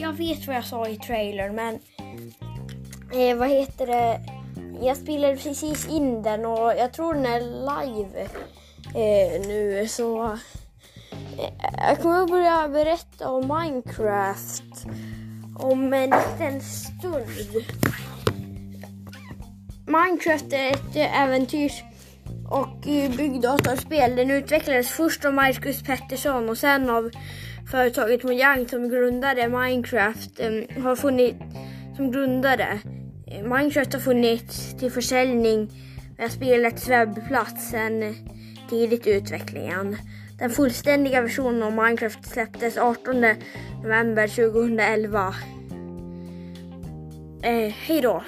Jag vet vad jag sa i trailern men eh, vad heter det? Jag spelade precis in den och jag tror den är live eh, nu så eh, jag kommer att börja berätta om Minecraft om en liten stund. Minecraft är ett äventyrs och byggdatorspel. Den utvecklades först av Marcus Pettersson och sen av företaget Mojang som grundade Minecraft. Eh, har funnit, som grundade. Eh, Minecraft har funnits till försäljning via spelets webbplats sedan eh, tidigt i utvecklingen. Den fullständiga versionen av Minecraft släpptes 18 november 2011. Eh, hej då!